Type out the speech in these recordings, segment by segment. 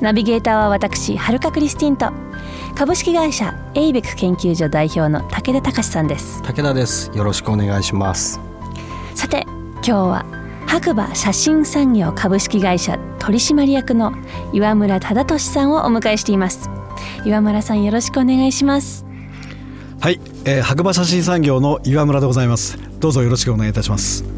ナビゲーターは私はるかクリスティンと株式会社エイベック研究所代表の武田隆さんです。武田です。よろしくお願いします。さて今日は白馬写真産業株式会社取締役の岩村忠俊さんをお迎えしています。岩村さんよろしくお願いします。はい、えー、白馬写真産業の岩村でございます。どうぞよろしくお願いいたします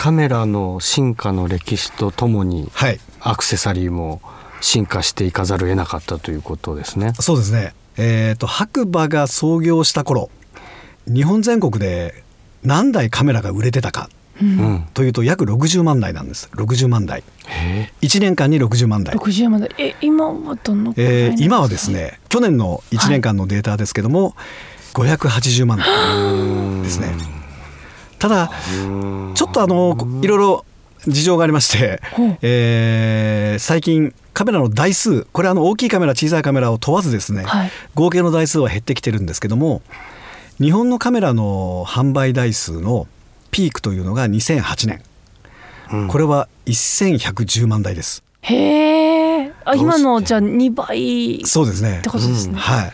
カメラの進化の歴史とともにはい。アクセサリーも進化していかざるを得なかったということですね。そうですね。えっ、と白馬が創業した頃日本全国で何台カメラが売れてたかうん。というと約60万台なんです。60万台。へ1年間に60万台。60万台。え今はどのくらいえーなんですか？今はですね去年の1年間のデータですけども、580万台ですねただちょっとあのいろいろ事情がありましてえー最近カメラの台数これあの大きいカメラ小さいカメラを問わずですね、はい。合計の台数は減ってきてるんですけども日本のカメラの販売台数のピークというのが2008年、うん。これは1110万台です。へえ今のじゃあ2倍っそうですね。てことですね、はい。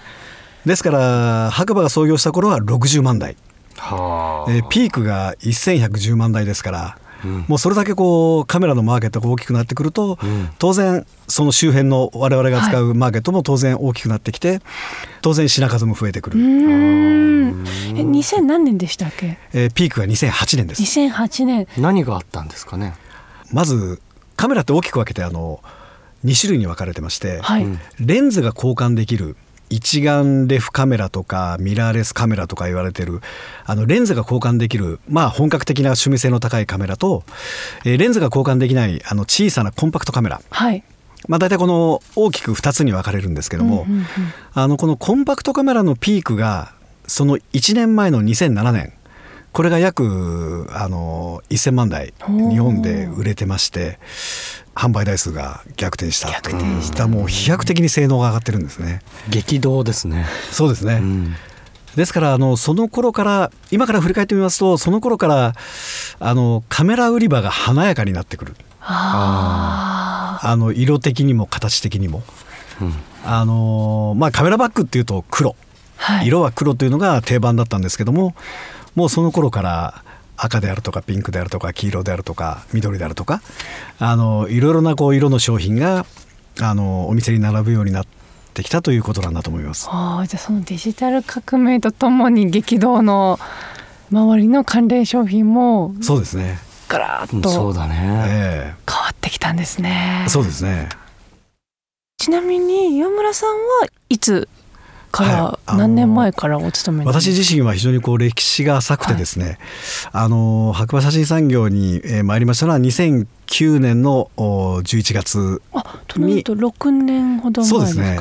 ですから白馬が創業した頃は60万台、はあ、えーピークが1110万台ですから、うん。もうそれだけこうカメラのマーケットが大きくなってくると、うん。当然その周辺の我々が使うマーケットも当然大きくなってきて当然品数も増えてくる、うーん。え2000何年でしたっけ？えーピークが2008年です。2008年。何があったんですかね？まずカメラって大きく分けてあの2種類に分かれてまして、はい、うん。レンズが交換できる一眼レフカメラとかミラーレスカメラとか言われてるあのレンズが交換できる、まあ、本格的な趣味性の高いカメラと、えーレンズが交換できないあの小さなコンパクトカメラ、はい。まあ、大体この大きく2つに分かれるんですけども、うんうんうん。あのこのコンパクトカメラのピークがその1年前の2007年。これが約あの1000万台日本で売れてまして販売台数が逆転した。逆転した。もう飛躍的に性能が上がってるんですね。激動ですね、そうですね、うん。ですからあのその頃から今から振り返ってみますとその頃からあのカメラ売り場が華やかになってくる。ああの色的にも形的にも。うん。あのまあカメラバッグっていうと黒。ーはい。色は黒というのが定番だったんですけどももうその頃から赤であるとかピンクであるとか黄色であるとか緑であるとかあのいろいろなこう色の商品があのお店に並ぶようになってきたということなんだと思います。ああじゃあそのデジタル革命とともに激動の周りの関連商品もそうですね。ガラッうんそうとだね、え変わってきたんですねえ。そうですね。ちなみに岩村さんはいつから、はい。何年前からお勤めに？私自身は非常にこう歴史が浅くてですね、あの白馬写真産業に、えー参りましたのは2009年のお11月あとなると6年ほど前ですか？そうですね。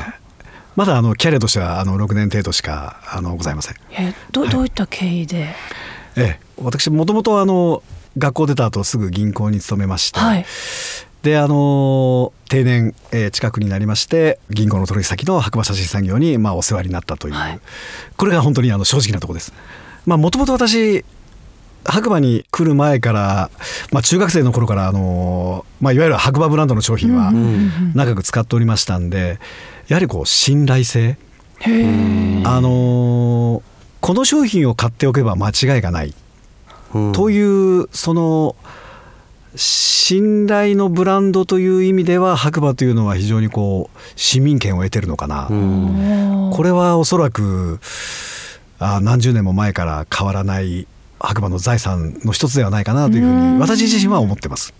まだあのキャリアとしてはあの6年程度しかあのございません。えどどういった経緯で、ええ、私もともとあの学校出た後すぐ銀行に勤めまして、はいであの定年、えー近くになりまして銀行の取引先の白馬写真産業にまあお世話になったという、はい。これが本当にあの正直なところです。まあもともと私白馬に来る前から、まあ、中学生の頃からあの、まあ、いわゆる白馬ブランドの商品は長く使っておりましたんでやはりこう信頼性、へえあのこの商品を買っておけば間違いがない。うん。というその信頼のブランドという意味では白馬というのは非常にこう市民権を得てるのかな、うん。これはおそらくあ何十年も前から変わらない白馬の財産の一つではないかなというふううん。に私自身は思ってます。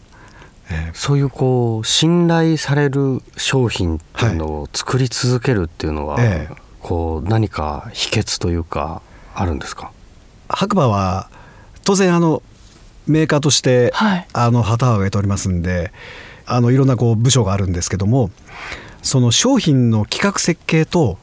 えーそういうこう信頼される商品っていうのを作り続けるっていうのは、ええ。こう何か秘訣というかあるんですか？白馬は当然あのメーカーとして、はい。あの旗を上げておりますんであのいろんなこう部署があるんですけどもその商品の企画設計と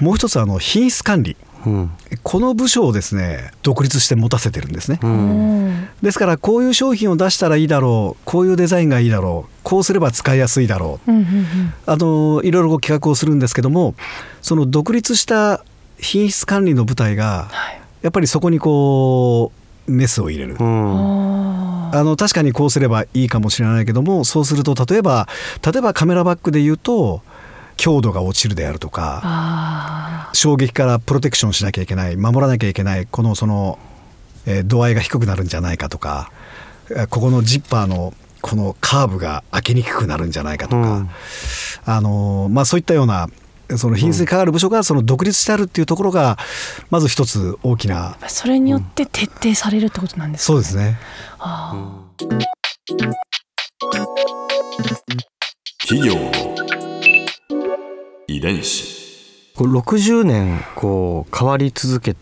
もう一つあの品質管理。うん。この部署をですね独立して持たせてるんですね。うん。ですからこういう商品を出したらいいだろうこういうデザインがいいだろうこうすれば使いやすいだろううんうんうん。あのいろいろこう企画をするんですけどもその独立した品質管理の部隊がはい。やっぱりそこにこうメスを入れる。うん。あの確かにこうすればいいかもしれないけどもそうすると例えば例えばカメラバッグで言うと強度が落ちるであるとかあ衝撃からプロテクションしなきゃいけない守らなきゃいけないこのその、えー度合いが低くなるんじゃないかとかえーここのジッパーのこのカーブが開けにくくなるんじゃないかとか、うん。あのーまあ、そういったようなその品質に関わる部署がその独立してあるっていうところがまず一つ大きなーそれによって徹底されるってことなんですか、そうですね。あ企業の遺伝子。こう60年こう変わり続け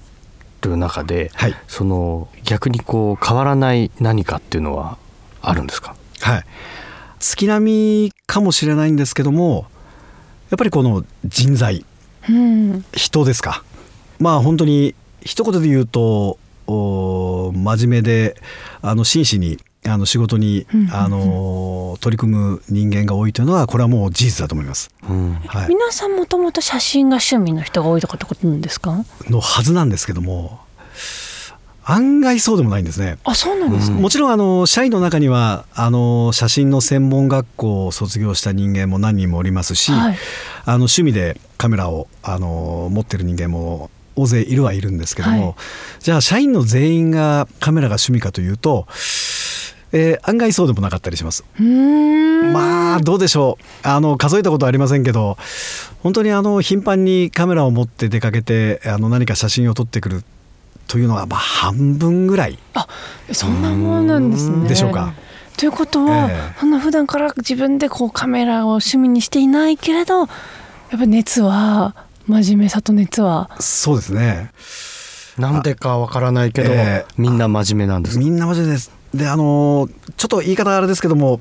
る中で、はい。その逆にこう変わらない何かっていうのはあるんですか？はい、月並みかもしれないんですけどもやっぱりこの人材ーうん人ですか？まあ本当に一言で言うとお真面目であの真摯にあの仕事にあの取り組む人間が多いというのはこれはもう事実だと思います。うん。はい、皆さんもともと写真が趣味の人が多いとかってことなんですか？のはずなんですけども案外そうでもないんですね。あそうなんですね、もちろんあの社員の中にはあの写真の専門学校を卒業した人間も何人もおりますし、はい。あの趣味でカメラをあの持ってる人間も大勢いるはいるんですけども、はい。じゃあ社員の全員がカメラが趣味かというと、えー案外そうでもなかったりします。まあどうでしょう。あの数えたことはありませんけど本当にあの頻繁にカメラを持って出かけてあの何か写真を撮ってくるというのはまあ半分ぐらいあそんなもんなんですね。でしょうか。ということは、ええ。そんな普段から自分でこうカメラを趣味にしていないけれどやっぱり熱は真面目さと熱は。そうですね。なんでかわからないけど、えーみんな真面目なんですか？みんなマジです。であのちょっと言い方あれですけども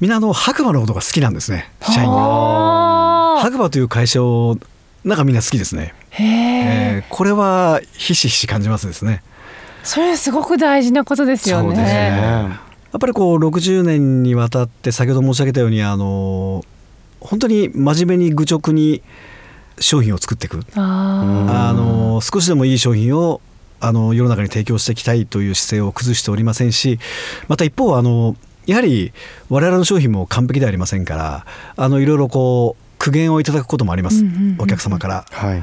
みんなあの白馬のことが好きなんですね社員白馬という会社をなんかみんな好きですね、へええーこれはひしひし感じますですね。それはすごく大事なことですよね。そうですね。やっぱりこう60年にわたって先ほど申し上げたようにあの本当に真面目に愚直に商品を作っていく。ああの少しでもいい商品をあの世の中に提供していきたいという姿勢を崩しておりませんしまた一方あのやはり我々の商品も完璧ではありませんからあのいろいろこう苦言をいただくこともあります、うんうんうんうん。お客様から。はい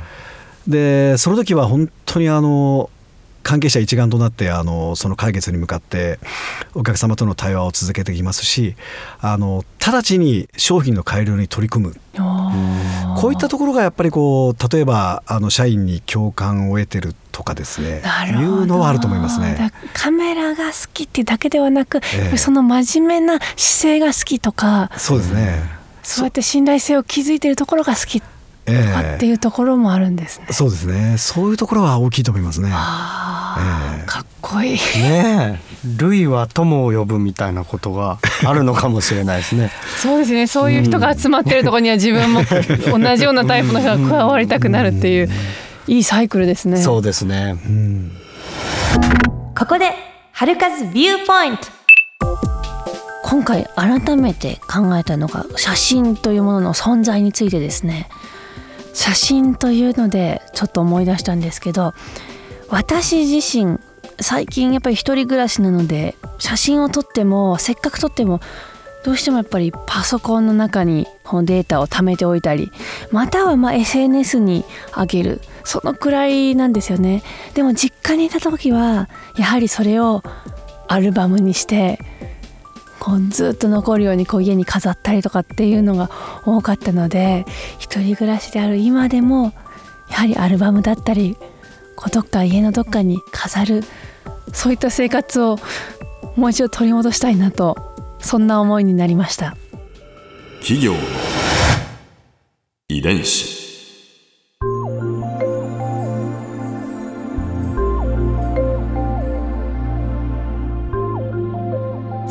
でその時は本当にあの関係者一丸となってあのその解決に向かってお客様との対話を続けていきますしあの直ちに商品の改良に取り組む。あこういったところがやっぱりこう例えばあの社員に共感を得てるとかですね。いうのはあると思いますね。だカメラが好きっていうだけではなく、ええ。その真面目な姿勢が好きとかそうですね。そうやって信頼性を築いているところが好きとえかっていうところもあるんですね。えそうですね。そういうところは大きいと思いますね。ああ、ええかっこいい。ねえ類は友を呼ぶみたいなことがあるのかもしれないですね そうですね。そういう人が集まってるところには自分も同じようなタイプの人が加わりたくなるっていういいサイクルですね。そうですねうんここで春風ビューポイント今回改めて考えたのが写真というものの存在についてですね写真というのでちょっと思い出したんですけど私自身最近やっぱり一人暮らしなので写真を撮ってもせっかく撮ってもどうしてもやっぱりパソコンの中にこのデータを貯めておいたりまたはま SNS に上げるそのくらいなんですよね。でも実家にいた時はやはりそれをアルバムにしてこうずっと残るようにこう家に飾ったりとかっていうのが多かったので一人暮らしである今でもやはりアルバムだったりこうどっか家のどっかに飾るそういった生活をもう一度取り戻したいなとそんな思いになりました。企業遺伝子。